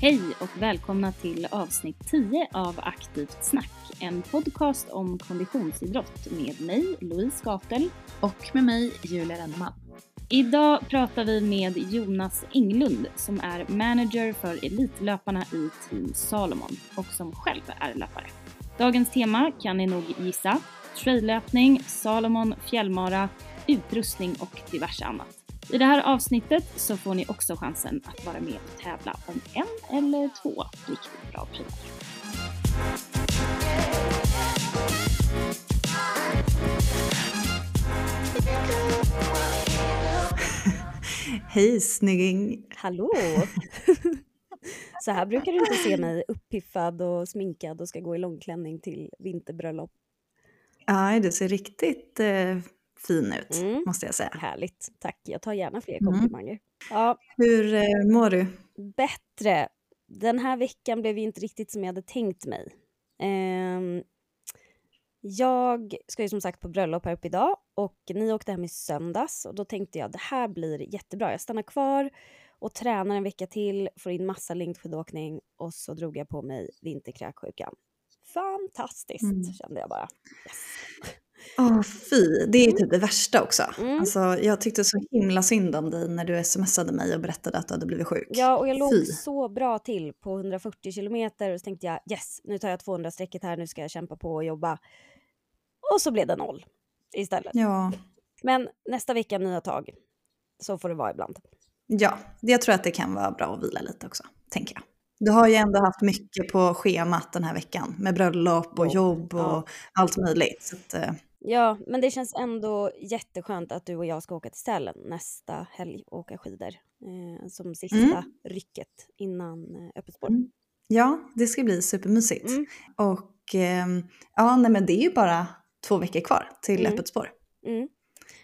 Hej och välkomna till avsnitt 10 av Aktivt snack. En podcast om konditionsidrott med mig, Louise Gatel. Och med mig, Julia Renneman. Idag pratar vi med Jonas Englund som är manager för elitlöparna i Team Salomon och som själv är löpare. Dagens tema kan ni nog gissa. Traillöpning, Salomon, fjällmara, utrustning och diverse annat. I det här avsnittet så får ni också chansen att vara med och tävla om en eller två riktigt bra prylar. Hej snygging! Hallå! Så här brukar du inte se mig uppiffad och sminkad och ska gå i långklänning till vinterbröllop. Nej, du ser riktigt eh, fin ut, mm. måste jag säga. Härligt, tack. Jag tar gärna fler mm. komplimanger. Mm. Ja. Hur eh, mår du? Bättre. Den här veckan blev inte riktigt som jag hade tänkt mig. Eh, jag ska ju som sagt på bröllop här uppe idag och ni åkte hem i söndags och då tänkte jag det här blir jättebra. Jag stannar kvar och tränar en vecka till, får in massa längdskidåkning och så drog jag på mig vinterkräksjukan. Fantastiskt mm. kände jag bara. Yes. Åh fy, det är ju typ det värsta också. Mm. Alltså, jag tyckte så himla synd om dig när du smsade mig och berättade att du hade blivit sjuk. Ja, och jag låg så bra till på 140 kilometer och så tänkte jag yes, nu tar jag 200 strecket här, nu ska jag kämpa på och jobba. Och så blev det noll istället. Ja. Men nästa vecka nya tag. Så får det vara ibland. Ja, jag tror att det kan vara bra att vila lite också, tänker jag. Du har ju ändå haft mycket på schemat den här veckan med bröllop och jobb och ja. allt möjligt. Så att, uh... Ja, men det känns ändå jätteskönt att du och jag ska åka till Sälen nästa helg och åka skidor. Eh, som sista mm. rycket innan eh, öppet spår. Mm. Ja, det ska bli supermysigt. Mm. Och eh, ja, nej men det är ju bara två veckor kvar till mm. öppet spår. Mm.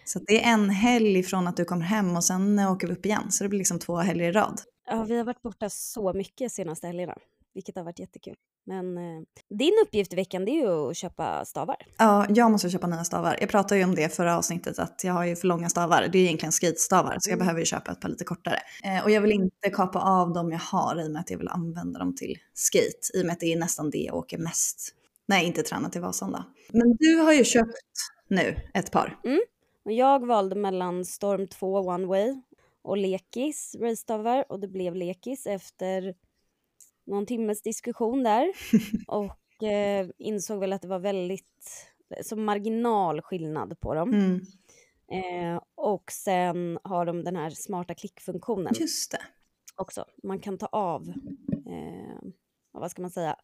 Så det är en helg från att du kommer hem och sen åker vi upp igen. Så det blir liksom två helger i rad. Ja, vi har varit borta så mycket senaste helgerna, vilket har varit jättekul. Men eh, din uppgift i veckan det är ju att köpa stavar. Ja, jag måste köpa nya stavar. Jag pratade ju om det förra avsnittet att jag har ju för långa stavar. Det är egentligen skate-stavar så jag mm. behöver ju köpa ett par lite kortare. Eh, och jag vill inte kapa av dem jag har i och med att jag vill använda dem till skate. I och med att det är nästan det jag åker mest. Nej, inte träna till Vasanda. Men du har ju köpt nu ett par. Mm. Och jag valde mellan Storm 2 One Way och Lekis racestavar och det blev Lekis efter någon timmes diskussion där och eh, insåg väl att det var väldigt så marginal skillnad på dem. Mm. Eh, och sen har de den här smarta klickfunktionen. Just det. Också. Man kan ta av, eh, vad ska man säga,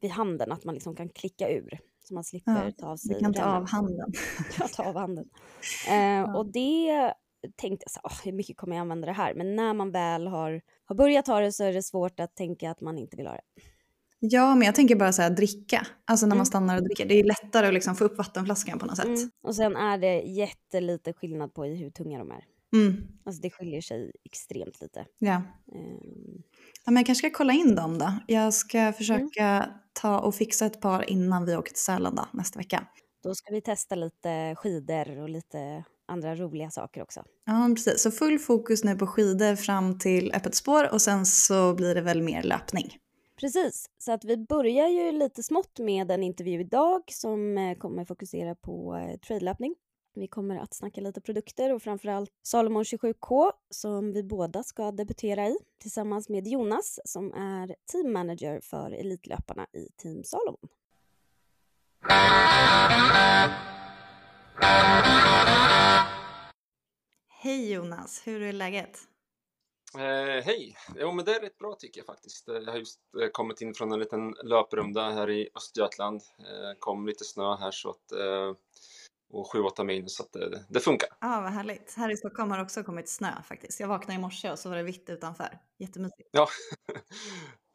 vid handen, att man liksom kan klicka ur. Så man slipper ja, ta av sig Du kan ta av handen. ja, ta av handen. Eh, ja. Och det tänkte jag så oh, hur mycket kommer jag använda det här? Men när man väl har, har börjat ha det så är det svårt att tänka att man inte vill ha det. Ja, men jag tänker bara så här dricka. Alltså när mm. man stannar och dricker. Det är lättare att liksom få upp vattenflaskan på något sätt. Mm. Och sen är det jättelite skillnad på i hur tunga de är. Mm. Alltså det skiljer sig extremt lite. Ja. Um. ja men jag kanske ska kolla in dem då. Jag ska försöka mm. ta och fixa ett par innan vi åker till Sälen då, nästa vecka. Då ska vi testa lite skidor och lite andra roliga saker också. Ja, precis. Så full fokus nu på skidor fram till öppet spår och sen så blir det väl mer löpning. Precis, så att vi börjar ju lite smått med en intervju idag som eh, kommer fokusera på eh, traillöpning. Vi kommer att snacka lite produkter och framförallt Salomon 27K som vi båda ska debutera i tillsammans med Jonas som är team manager för elitlöparna i Team Salomon. Hej Jonas, hur är läget? Eh, hej! Jo men det är rätt bra tycker jag faktiskt. Eh, jag har just eh, kommit in från en liten löprunda här i Östergötland. Eh, kom lite snö här så att eh, och 7-8 minus så att det, det funkar. Ja, vad härligt. Här i Stockholm har det också kommit snö faktiskt. Jag vaknade i morse och så var det vitt utanför. Jättemysigt. Ja,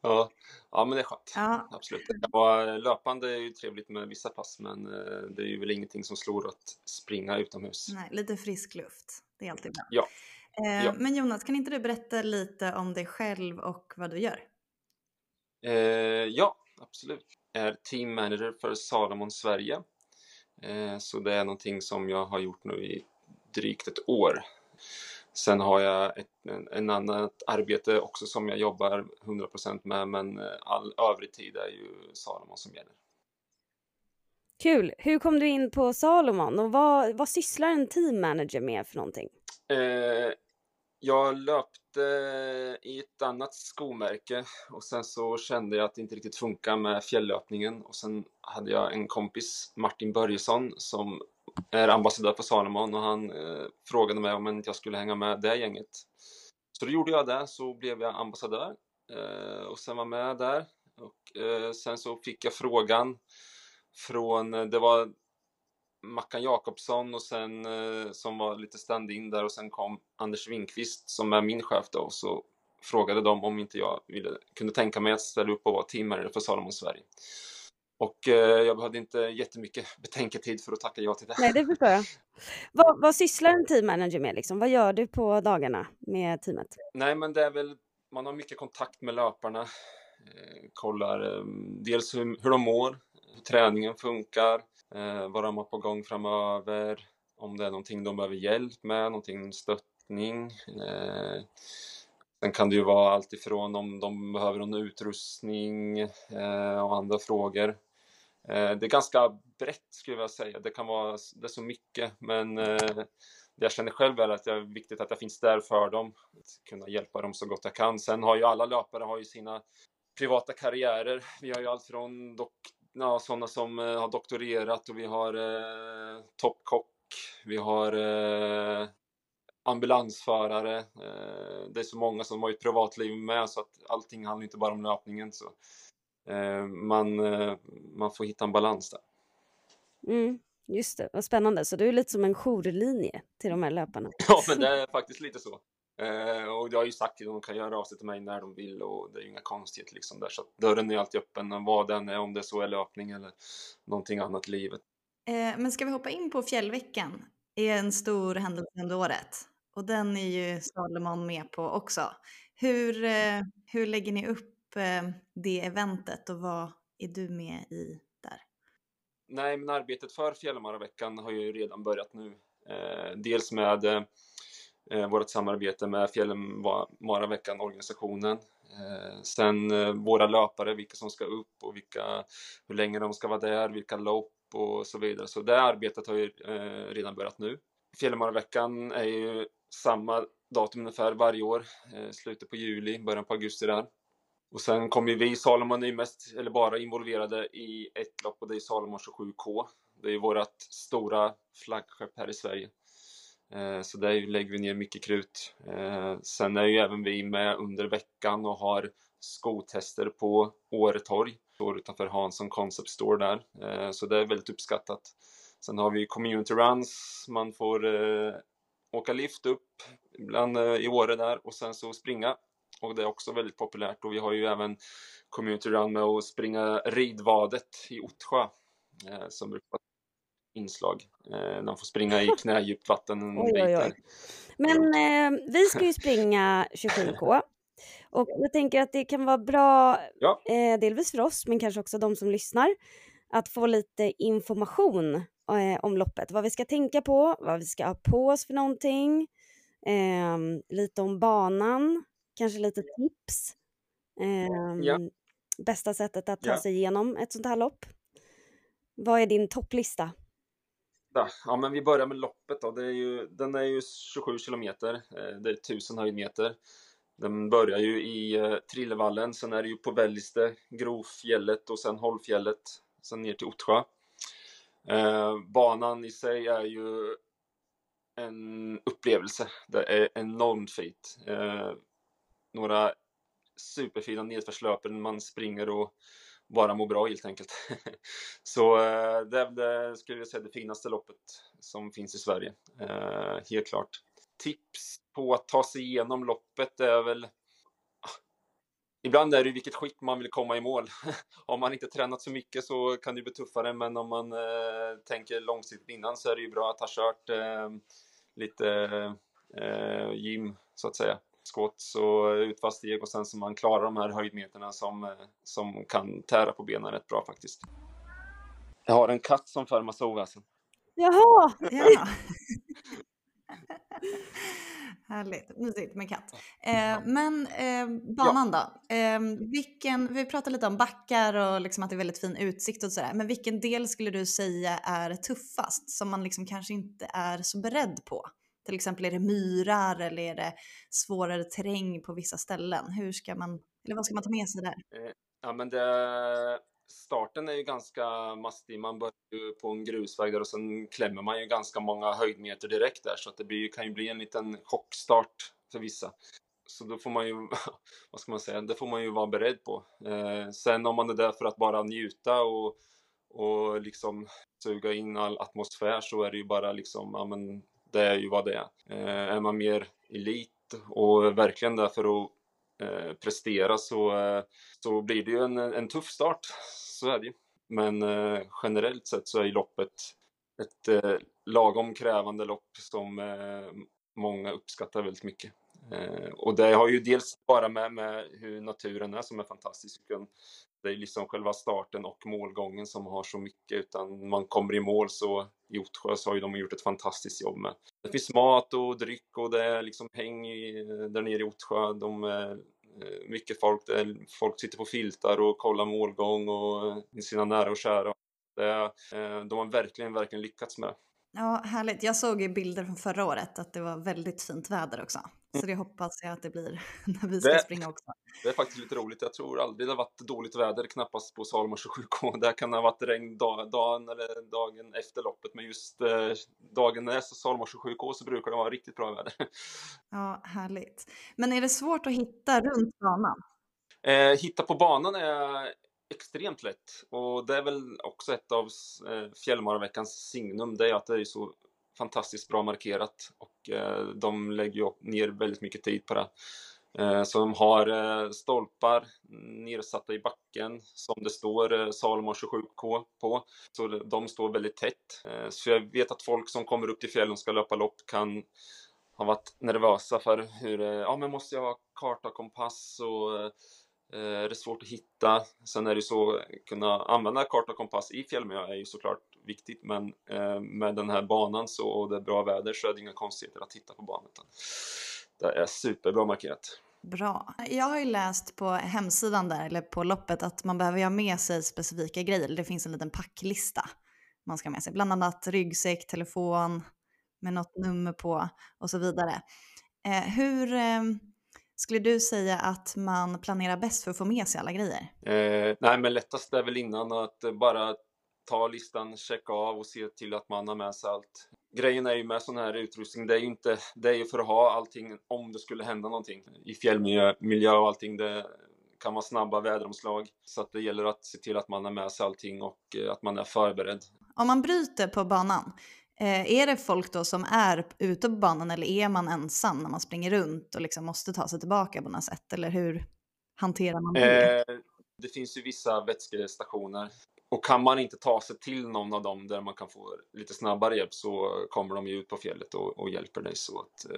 ja. ja men det är skönt. Ja. Absolut. Ja, löpande är ju trevligt med vissa pass men det är ju väl ingenting som slår att springa utomhus. Nej, lite frisk luft. Det är alltid bra. Ja. Eh, ja. Men Jonas, kan inte du berätta lite om dig själv och vad du gör? Eh, ja, absolut. Jag är team manager för Salomon Sverige. Eh, så det är någonting som jag har gjort nu i drygt ett år. Sen har jag ett en, annat arbete också som jag jobbar 100% med, men eh, all övrig tid är ju Salomon som gäller. Kul! Hur kom du in på Salomon och vad, vad sysslar en team manager med för någonting? Eh, jag löpte i ett annat skomärke och sen så kände jag att det inte riktigt funkar med fjälllöpningen och sen hade jag en kompis, Martin Börjesson, som är ambassadör för Salomon och han eh, frågade mig om inte jag skulle hänga med det gänget. Så då gjorde jag det, så blev jag ambassadör eh, och sen var med där och eh, sen så fick jag frågan från, eh, det var Mackan Jakobsson och sen eh, som var lite stand-in där och sen kom Anders Winkvist som är min chef då och så frågade de om inte jag ville, kunde tänka mig att ställa upp och vara teammanager för Salomon Sverige. Och eh, jag behövde inte jättemycket betänketid för att tacka ja till det. Nej, det förstår jag. Vad, vad sysslar en teammanager med? Liksom? Vad gör du på dagarna med teamet? Nej, men det är väl, man har mycket kontakt med löparna, eh, kollar eh, dels hur, hur de mår, hur träningen funkar, vad de har på gång framöver, om det är någonting de behöver hjälp med, någonting stöttning. Sen kan det ju vara allt ifrån om de behöver någon utrustning eh, och andra frågor. Eh, det är ganska brett skulle jag säga. Det kan vara det är så mycket, men eh, det jag känner själv är att det är viktigt att jag finns där för dem, att kunna hjälpa dem så gott jag kan. Sen har ju alla löpare har ju sina privata karriärer. Vi har ju allt från dok ja, sådana som eh, har doktorerat och vi har eh, toppkock, vi har eh, ambulansförare. Eh, det är så många som har ett privatliv med så att allting handlar inte bara om löpningen. Så, eh, man, eh, man får hitta en balans där. Mm, just det, vad spännande. Så du är lite som en jourlinje till de här löparna? Ja, men det är faktiskt lite så. Och jag har ju sagt att de kan göra av sig till mig när de vill och det är ju inga konstigheter liksom där. Så att dörren är alltid öppen, vad den är, om det så är löpning eller någonting annat i livet. Men ska vi hoppa in på fjällveckan? Det är en stor händelse under året och den är ju Salomon med på också. Hur, eh, hur lägger ni upp eh, det eventet och vad är du med i där? Nej, men arbetet för Fjällmaraveckan har ju redan börjat nu. Eh, dels med vårt samarbete med Fjällmaraveckan organisationen. Eh, sen våra löpare, vilka som ska upp och vilka, hur länge de ska vara där, vilka lopp och så vidare. Så det arbetet har ju redan börjat nu. Fjällmarveckan är ju samma datum ungefär varje år, eh, slutet på juli, början på augusti där. Och sen kommer vi, Salomon är mest, eller bara involverade i ett lopp och det är Salomon 27K. Det är vårt stora flaggskepp här i Sverige. Eh, så där lägger vi ner mycket krut. Eh, sen är ju även vi med under veckan och har skotester på Åretorg. Står utanför Hansson Concept Store där. Så det är väldigt uppskattat. Sen har vi community runs. Man får åka lift upp ibland i Åre där och sen så springa. Och det är också väldigt populärt och vi har ju även community run med att springa Ridvadet i Ottsjö som brukar inslag. Eh, de får springa i knädjupt vatten en oj, oj, oj. Men eh, vi ska ju springa 27K. Och jag tänker att det kan vara bra, ja. eh, delvis för oss, men kanske också de som lyssnar, att få lite information eh, om loppet. Vad vi ska tänka på, vad vi ska ha på oss för någonting, eh, lite om banan, kanske lite tips. Ja. Ehm, bästa sättet att ta ja. sig igenom ett sånt här lopp. Vad är din topplista? Ja, men vi börjar med loppet då. Det är ju, den är ju 27 kilometer. Eh, det är 1000 höjdmeter. Den börjar ju i eh, Trillevallen, sen är det ju på Välliste, Grovfjället och sen Hållfjället, sen ner till Ottsjö. Eh, banan i sig är ju en upplevelse. Det är enormt fint. Eh, några superfina nedförslöpen, man springer och bara mår bra helt enkelt. så eh, det, det skulle jag säga det finaste loppet som finns i Sverige. Eh, helt klart. Tips på att ta sig igenom loppet är väl Ibland är det vilket skick man vill komma i mål. om man inte tränat så mycket så kan det bli tuffare, men om man eh, tänker långsiktigt innan så är det ju bra att ha kört eh, lite eh, gym, så att säga squats och utfast steg och sen så man klarar de här höjdmeterna som, som kan tära på benen rätt bra faktiskt. Jag har en katt som för massa oväsen. Jaha! Ja. Härligt, mysigt med katt. Eh, men eh, banan ja. då? Eh, vilken, vi pratade lite om backar och liksom att det är väldigt fin utsikt och sådär. Men vilken del skulle du säga är tuffast som man liksom kanske inte är så beredd på? Till exempel är det myrar eller är det svårare terräng på vissa ställen? Hur ska man, eller vad ska man ta med sig där? Eh, ja men det, starten är ju ganska mastig. Man börjar ju på en grusväg där och sen klämmer man ju ganska många höjdmeter direkt där så att det blir, kan ju bli en liten chockstart för vissa. Så då får man ju, vad ska man säga, det får man ju vara beredd på. Eh, sen om man är där för att bara njuta och, och liksom suga in all atmosfär så är det ju bara liksom, ja men det är ju vad det är. Eh, är man mer elit och verkligen där för att eh, prestera så, eh, så blir det ju en, en tuff start. Så är det ju. Men eh, generellt sett så är ju loppet ett eh, lagom krävande lopp som eh, många uppskattar väldigt mycket. Eh, och det har ju dels bara med, med hur naturen är som är fantastisk det är liksom själva starten och målgången som har så mycket utan man kommer i mål så i Ottsjö så har ju de gjort ett fantastiskt jobb med. Det finns mat och dryck och det är liksom häng i, där nere i Ottsjö. De eh, Eh, mycket folk, där folk sitter på filtar och kollar målgång och eh, sina nära och kära. Det, eh, de har verkligen, verkligen lyckats med. det. Ja, härligt. Jag såg ju bilder från förra året att det var väldigt fint väder också. Så det hoppas jag att det blir när vi ska det, springa också. Det är faktiskt lite roligt. Jag tror aldrig det har varit dåligt väder, knappast på Salomon 27K. Där kan det ha varit regn dag, dagen eller dagen efter loppet, men just eh, dagen när Salomon 27K så brukar det vara riktigt bra väder. Ja, härligt. Men är det svårt att hitta runt banan? Eh, hitta på banan är extremt lätt och det är väl också ett av eh, Fjällmaraveckans signum, det är att det är så fantastiskt bra markerat och Eh, de lägger ju ner väldigt mycket tid på det. Eh, så de har eh, stolpar nersatta i backen som det står Salomon 27K på. Så de står väldigt tätt. Så jag vet att folk som kommer upp till fjällen och ska löpa lopp kan ha varit nervösa för hur, ja men måste jag ha karta och kompass och är det svårt att hitta. Sen är det så, kunna använda karta och kompass i fjällmiljö är ju såklart viktigt men eh, med den här banan så, och det är bra väder så är det inga konstigheter att hitta på banan. Det är superbra markerat. Bra. Jag har ju läst på hemsidan där, eller på loppet, att man behöver ha med sig specifika grejer. Det finns en liten packlista man ska ha med sig. Bland annat ryggsäck, telefon med något nummer på och så vidare. Eh, hur, eh, skulle du säga att man planerar bäst för att få med sig alla grejer? Eh, nej, men lättast är väl innan att bara ta listan, checka av och se till att man har med sig allt. Grejen är ju med sån här utrustning, det är ju inte, det är ju för att ha allting om det skulle hända någonting i fjällmiljö miljö och allting. Det kan vara snabba väderomslag så att det gäller att se till att man har med sig allting och eh, att man är förberedd. Om man bryter på banan, Eh, är det folk då som är ute på banan eller är man ensam när man springer runt och liksom måste ta sig tillbaka på något sätt? Eller hur hanterar man det? Eh, det finns ju vissa vätskestationer och kan man inte ta sig till någon av dem där man kan få lite snabbare hjälp så kommer de ju ut på fjället och, och hjälper dig. Så att,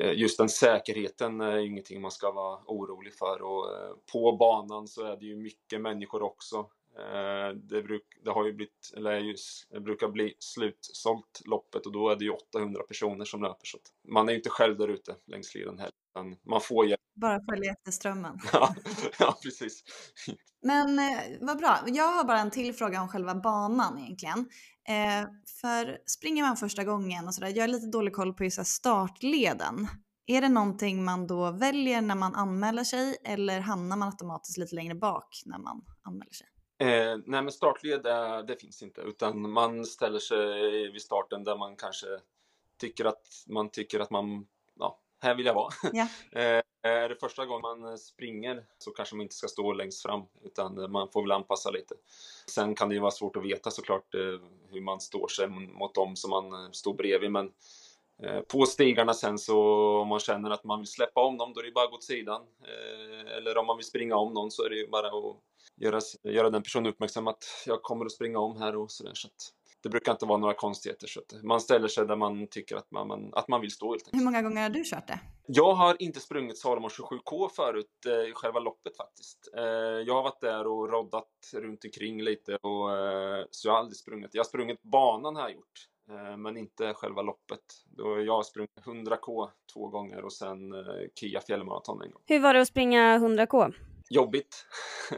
eh, just den säkerheten är ingenting man ska vara orolig för. Och, eh, på banan så är det ju mycket människor också. Eh, det, bruk, det, har ju blivit, eller är ju, det brukar bli slutsålt loppet och då är det ju 800 personer som löper. Så man är ju inte själv där ute längs leden heller. Man får hjälp. Bara följa efter strömmen. ja, ja, precis. Men eh, vad bra. Jag har bara en till fråga om själva banan egentligen. Eh, för springer man första gången och sådär, jag har lite dålig koll på just startleden. Är det någonting man då väljer när man anmäler sig eller hamnar man automatiskt lite längre bak när man anmäler sig? Eh, nej men startled det, det finns inte utan man ställer sig vid starten där man kanske tycker att man tycker att man, ja, här vill jag vara. Ja. eh, är det första gången man springer så kanske man inte ska stå längst fram utan man får väl anpassa lite. Sen kan det ju vara svårt att veta såklart eh, hur man står sig mot dem som man eh, står bredvid men eh, på stigarna sen så om man känner att man vill släppa om dem då är det bara att gå åt sidan. Eh, eller om man vill springa om någon så är det ju bara att göra, göra den personen uppmärksam att jag kommer att springa om här och sådär. Så att det brukar inte vara några konstigheter. Så att man ställer sig där man tycker att man, man att man vill stå helt Hur många gånger har du kört det? Jag har inte sprungit Salomon 27K förut eh, i själva loppet faktiskt. Eh, jag har varit där och roddat runt omkring lite och eh, så jag har aldrig sprungit. Jag har sprungit banan har jag gjort. eh, men inte själva loppet. Då jag har sprungit 100K två gånger och sen eh, Kia fjällmaraton en gång. Hur var det att springa 100K? Jobbigt.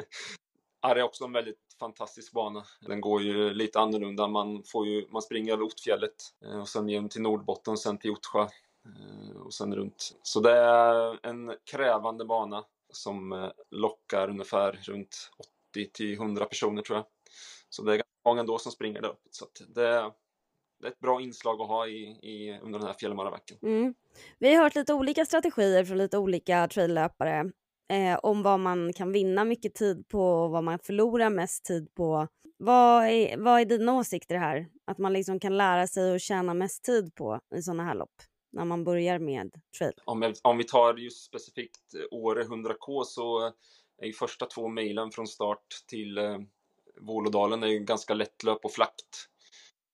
Ja, det är också en väldigt fantastisk bana. Den går ju lite annorlunda. Man, får ju, man springer över Ottfjället eh, och sen igen till Nordbotten, sen till Ottsjö eh, och sen runt. Så det är en krävande bana som eh, lockar ungefär runt 80 till 100 personer tror jag. Så det är ganska många ändå som springer där uppe. Så det, är, det är ett bra inslag att ha i, i under den här fjällmaraveckan. Mm. Vi har hört lite olika strategier från lite olika traillöpare eh, om vad man kan vinna mycket tid på och vad man förlorar mest tid på. Vad är, vad är dina åsikter här? Att man liksom kan lära sig att tjäna mest tid på i sådana här lopp när man börjar med trail? Om, om vi tar just specifikt eh, Åre 100K så är ju första två milen från start till eh, Vålådalen är ju ganska lättlöp och flackt.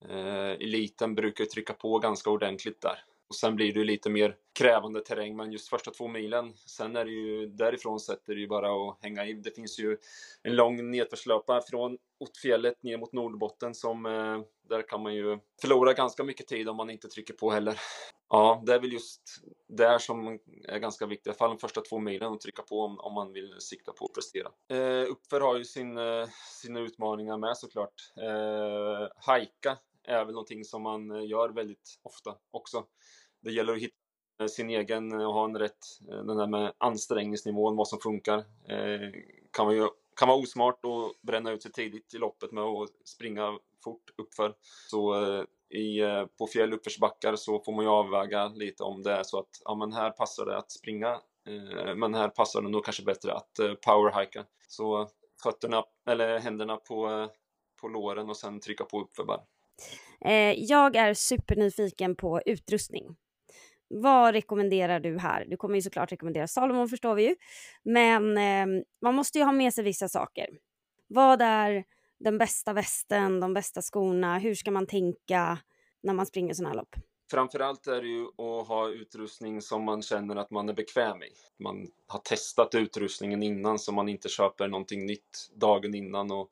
Eh, eliten brukar trycka på ganska ordentligt där. Och sen blir det ju lite mer krävande terräng, men just första två milen, sen är det ju därifrån sett är det ju bara att hänga i. Det finns ju en lång nedförslöpa från Ottfjället ner mot Nordbotten som eh, där kan man ju förlora ganska mycket tid om man inte trycker på heller. Ja, det är väl just där som är ganska viktigt, i alla fall de första två milen, att trycka på om, om man vill sikta på att prestera. Eh, uppför har ju sin, eh, sina utmaningar med såklart. Eh, hajka är väl någonting som man eh, gör väldigt ofta också. Det gäller att hitta eh, sin egen eh, och ha en rätt, den där med ansträngningsnivån, vad som funkar. Kan, man ju, kan vara osmart och bränna ut sig tidigt i loppet med att springa fort uppför. Så i, på fjäll uppförsbackar så får man ju avväga lite om det är så att ja, men här passar det att springa men här passar det nog kanske bättre att powerhika. Så fötterna eller händerna på, på låren och sen trycka på uppför Eh, Jag är supernyfiken på utrustning. Vad rekommenderar du här? Du kommer ju såklart rekommendera Salomon förstår vi ju. Men eh, man måste ju ha med sig vissa saker. Vad är den bästa västen, de bästa skorna? Hur ska man tänka när man springer sådana här lopp? Framförallt är det ju att ha utrustning som man känner att man är bekväm i. Man har testat utrustningen innan så man inte köper någonting nytt dagen innan och,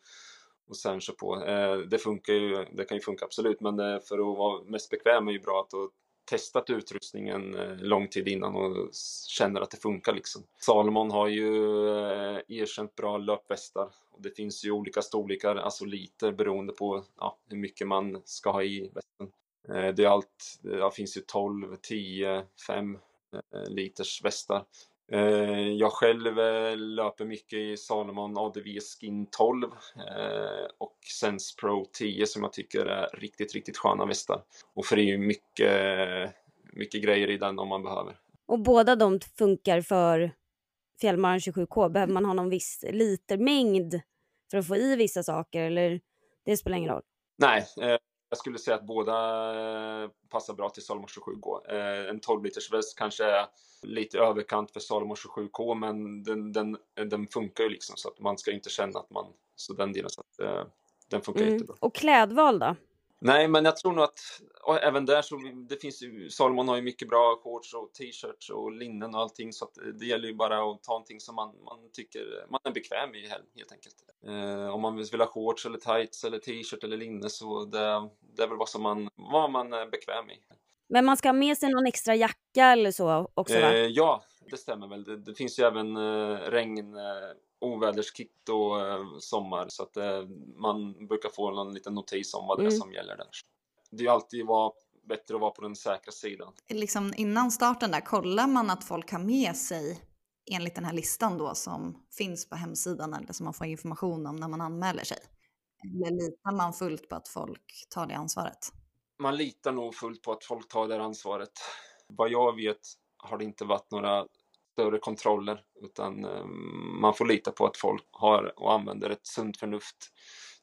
och sen kör på. Eh, det funkar ju, det kan ju funka absolut men eh, för att vara mest bekväm är ju bra att ha testat utrustningen eh, lång tid innan och känner att det funkar liksom. Salomon har ju eh, erkänt bra löpvästar och det finns ju olika storlekar, alltså liter beroende på ja, hur mycket man ska ha i västen. Eh, det är allt, det finns ju 12, 10, 5 liters västar. Eh, jag själv eh, löper mycket i Salomon ADV Skin 12 eh, och Sense Pro 10 som jag tycker är riktigt, riktigt sköna västar. Och för det är ju mycket, mycket grejer i den om man behöver. Och båda de funkar för Fjällmaran 27K? Behöver man ha någon viss litermängd för att få i vissa saker eller det spelar ingen roll? Nej, jag skulle säga att båda eh, passar bra till Salomon 27K. Eh, en 12 liters väst kanske är lite överkant för Salomon 27K men den, den, den funkar ju liksom så att man ska inte känna att man, så den delen så att eh, den funkar mm. jättebra. Och klädval då? Nej, men jag tror nog att även där så det finns ju, Salomon har ju mycket bra shorts och t-shirts och linnen och allting så att det gäller ju bara att ta någonting som man, man tycker man är bekväm i helt enkelt. Eh, om man vill ha shorts eller tights eller t-shirt eller linne så det, det är väl vad som man, vad man är bekväm i. Men man ska ha med sig någon extra jacka eller så också va? Eh, ja, det stämmer väl. Det, det finns ju även eh, regn, eh, oväderskit och eh, sommar så att eh, man brukar få någon liten notis om vad det är mm. som gäller där. Det är alltid var bättre att vara på den säkra sidan. Liksom innan starten där, kollar man att folk har med sig enligt den här listan då som finns på hemsidan eller som man får information om när man anmäler sig? Eller litar man fullt på att folk tar det ansvaret? Man litar nog fullt på att folk tar det ansvaret. Vad jag vet har det inte varit några större kontroller utan eh, man får lita på att folk har och använder ett sunt förnuft.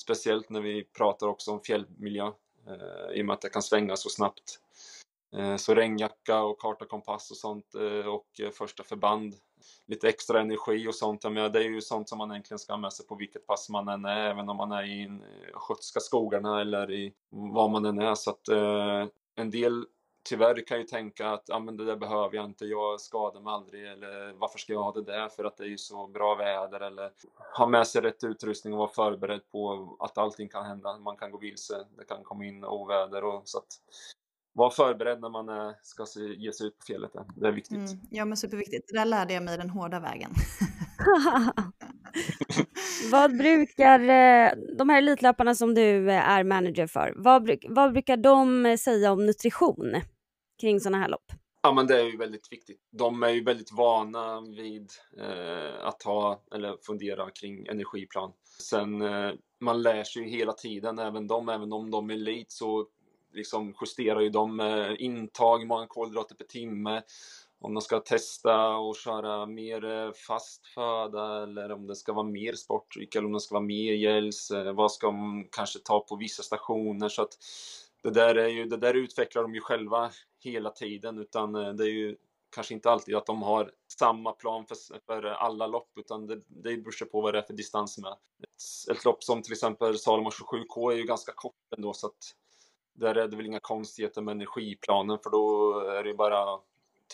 Speciellt när vi pratar också om fjällmiljö eh, i och med att det kan svänga så snabbt. Eh, så regnjacka och karta, kompass och sånt och första förband. Lite extra energi och sånt. Men det är ju sånt som man egentligen ska ha med sig på vilket pass man än är, även om man är i skotska skogarna eller i vad man än är. Så att en del tyvärr kan ju tänka att ah, men det där behöver jag inte, jag skadar mig aldrig eller varför ska jag ha det där för att det är ju så bra väder eller ha med sig rätt utrustning och vara förberedd på att allting kan hända. Man kan gå vilse, det kan komma in oväder och så att vara förberedd när man är, ska se, ge sig ut på fjället. Det är viktigt. Mm, ja, men superviktigt. Det där lärde jag mig den hårda vägen. vad brukar eh, de här elitlöparna som du eh, är manager för, vad, vad brukar de eh, säga om nutrition kring sådana här lopp? Ja, men det är ju väldigt viktigt. De är ju väldigt vana vid eh, att ha eller fundera kring energiplan. Sen eh, man lär sig ju hela tiden, även de, även om de är elit så liksom justerar ju de eh, intag, många kolhydrater per timme. Om de ska testa och köra mer eh, fast föda eller om det ska vara mer sportdryck eller om det ska vara mer gels. Eh, vad ska de kanske ta på vissa stationer? Så att det där, är ju, det där utvecklar de ju själva hela tiden utan eh, det är ju kanske inte alltid att de har samma plan för, för alla lopp utan det, det beror på vad det är för distans med. Ett, ett lopp som till exempel Salomon 27K är ju ganska kort ändå så att där är det väl inga konstigheter med energiplanen för då är det bara att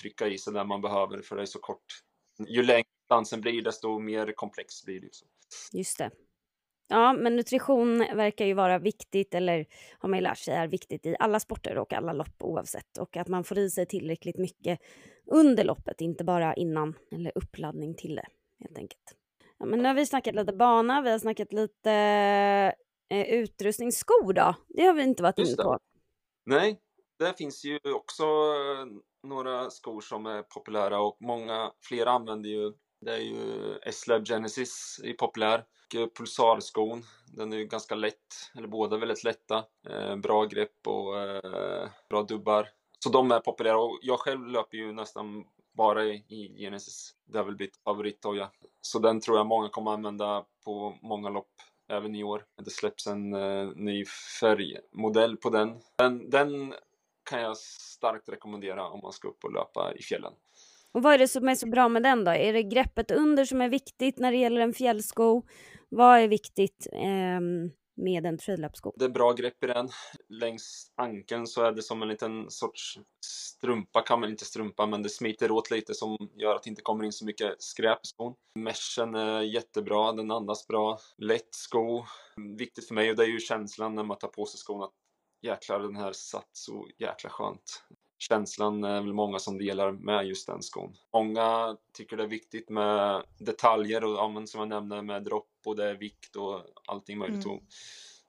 trycka i sig det man behöver för det är så kort. Ju längre distansen blir desto mer komplex blir det. Just det. Ja, men nutrition verkar ju vara viktigt, eller har man ju lärt sig är viktigt i alla sporter och alla lopp oavsett. Och att man får i sig tillräckligt mycket under loppet, inte bara innan eller uppladdning till det helt enkelt. Ja, men nu har vi snackat lite bana, vi har snackat lite eh, utrustning. Skor då? Det har vi inte varit inne på. Nej, det finns ju också eh, några skor som är populära och många fler använder ju det är ju S-Lab Genesis är populär. Och eh, Pulsarskon, den är ju ganska lätt, eller båda är väldigt lätta. Eh, bra grepp och eh, bra dubbar. Så de är populära och jag själv löper ju nästan bara i, i Genesis. Det har väl blivit favorittoja. Så den tror jag många kommer använda på många lopp även i år. Det släpps en uh, ny färgmodell på den. den. Den kan jag starkt rekommendera om man ska upp och löpa i fjällen. Och vad är det som är så bra med den då? Är det greppet under som är viktigt när det gäller en fjällsko? Vad är viktigt eh, med en trail-up-sko? Det är bra grepp i den. Längs ankeln så är det som en liten sorts strumpa, kan man inte strumpa, men det smiter åt lite som gör att det inte kommer in så mycket skräp i skon. Meshen är jättebra, den andas bra. Lätt sko. Viktigt för mig och det är ju känslan när man tar på sig skon att jäklar den här satt så jäkla skönt. Känslan är väl många som delar med just den skon. Många tycker det är viktigt med detaljer och ja, som jag nämnde med dropp och det är vikt och allting möjligt. Mm.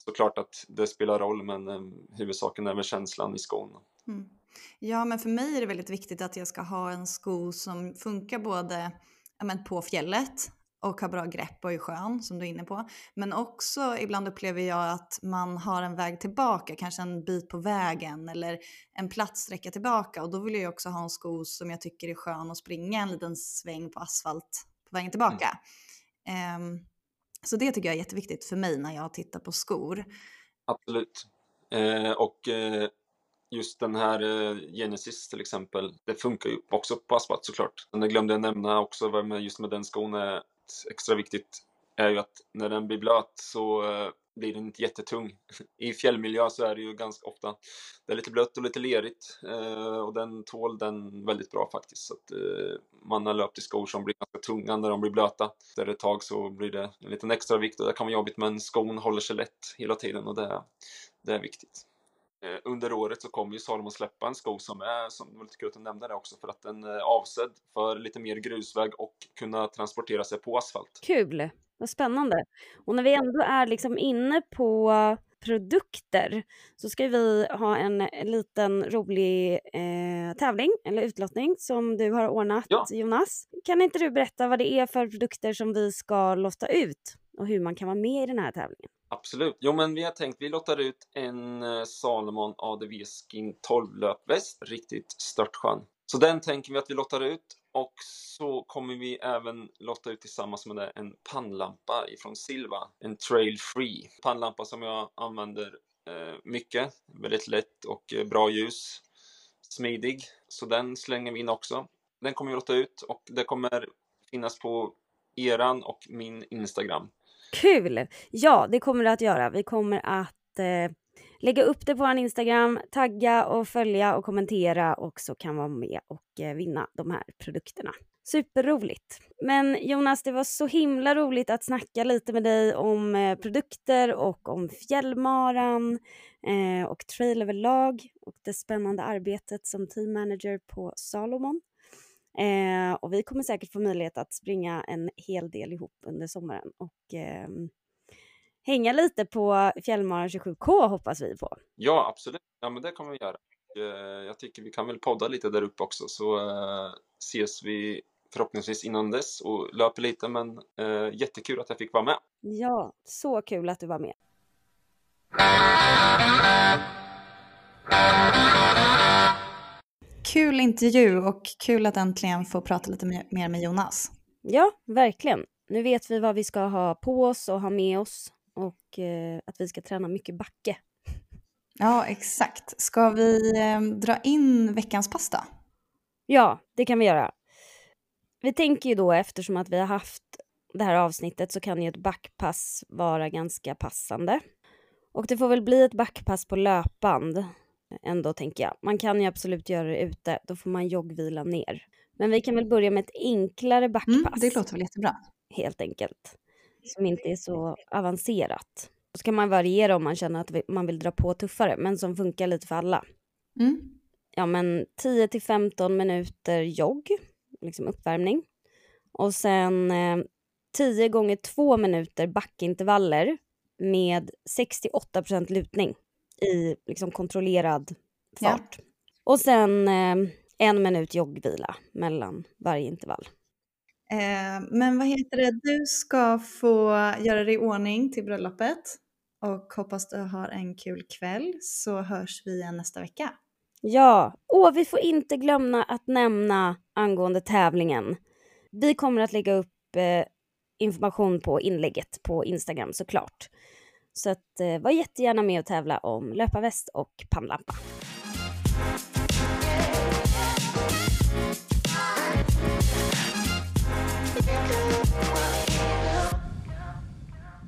såklart att det spelar roll men um, huvudsaken är väl känslan i skon. Mm. Ja men för mig är det väldigt viktigt att jag ska ha en sko som funkar både ja, men på fjället och har bra grepp och är skön som du är inne på. Men också ibland upplever jag att man har en väg tillbaka, kanske en bit på vägen eller en platssträcka tillbaka och då vill jag också ha en sko som jag tycker är skön att springa en liten sväng på asfalt på vägen tillbaka. Mm. Um, så det tycker jag är jätteviktigt för mig när jag tittar på skor. Absolut. Eh, och eh, just den här eh, Genesis till exempel, det funkar ju också på asfalt såklart. Men det glömde jag nämna också med just med den skon är extra viktigt är ju att när den blir blöt så eh, blir den inte jättetung. I fjällmiljö så är det ju ganska ofta det är lite blött och lite lerigt eh, och den tål den väldigt bra faktiskt. Så att eh, man har löpt i skor som blir ganska tunga när de blir blöta. Där ett tag så blir det en liten extra vikt och det kan vara jobbigt men skon håller sig lätt hela tiden och det, det är viktigt. Eh, under året så kommer ju Salomon släppa en sko som är, som var lite kul att du nämnde det också, för att den är avsedd för lite mer grusväg och kunna transportera sig på asfalt. Kul! Vad spännande. Och när vi ändå är liksom inne på produkter så ska vi ha en liten rolig eh, tävling eller utlottning som du har ordnat ja. Jonas. Kan inte du berätta vad det är för produkter som vi ska lotta ut och hur man kan vara med i den här tävlingen? Absolut. Jo, men vi har tänkt vi lottar ut en eh, Salomon ADV Skin 12 löpväst. Riktigt störtskön. Så den tänker vi att vi lottar ut och så kommer vi även lotta ut tillsammans med det en pannlampa ifrån Silva. En Trail Free pannlampa som jag använder eh, mycket. Väldigt lätt och eh, bra ljus. Smidig. Så den slänger vi in också. Den kommer vi lotta ut och det kommer finnas på eran och min Instagram. Kul! Ja, det kommer det att göra. Vi kommer att eh, lägga upp det på vår Instagram, tagga och följa och kommentera och så kan vara med och eh, vinna de här produkterna. Superroligt! Men Jonas, det var så himla roligt att snacka lite med dig om eh, produkter och om fjällmaran eh, och trail överlag och det spännande arbetet som team manager på Salomon. Eh, och vi kommer säkert få möjlighet att springa en hel del ihop under sommaren och eh, hänga lite på Fjällmaran 27K hoppas vi på. Ja, absolut. Ja, men det kommer vi göra. Eh, jag tycker vi kan väl podda lite där uppe också så eh, ses vi förhoppningsvis innan dess och löper lite men eh, jättekul att jag fick vara med. Ja, så kul att du var med. Kul intervju och kul att äntligen få prata lite mer med Jonas. Ja, verkligen. Nu vet vi vad vi ska ha på oss och ha med oss och eh, att vi ska träna mycket backe. Ja, exakt. Ska vi eh, dra in veckans pass då? Ja, det kan vi göra. Vi tänker ju då eftersom att vi har haft det här avsnittet så kan ju ett backpass vara ganska passande. Och det får väl bli ett backpass på löpband ändå tänker jag. Man kan ju absolut göra det ute, då får man joggvila ner. Men vi kan väl börja med ett enklare backpass. Mm, det låter väl jättebra. Helt enkelt. Som inte är så avancerat. Så kan man variera om man känner att man vill dra på tuffare, men som funkar lite för alla. Mm. Ja, men 10 till 15 minuter jogg, liksom uppvärmning. Och sen eh, 10 gånger 2 minuter backintervaller med 68% lutning i liksom kontrollerad fart. Ja. Och sen eh, en minut joggvila mellan varje intervall. Eh, men vad heter det, du ska få göra dig i ordning till bröllopet och hoppas du har en kul kväll så hörs vi igen nästa vecka. Ja, och vi får inte glömma att nämna angående tävlingen. Vi kommer att lägga upp eh, information på inlägget på Instagram såklart. Så att, eh, var jättegärna med och tävla om löparväst och pannlampa.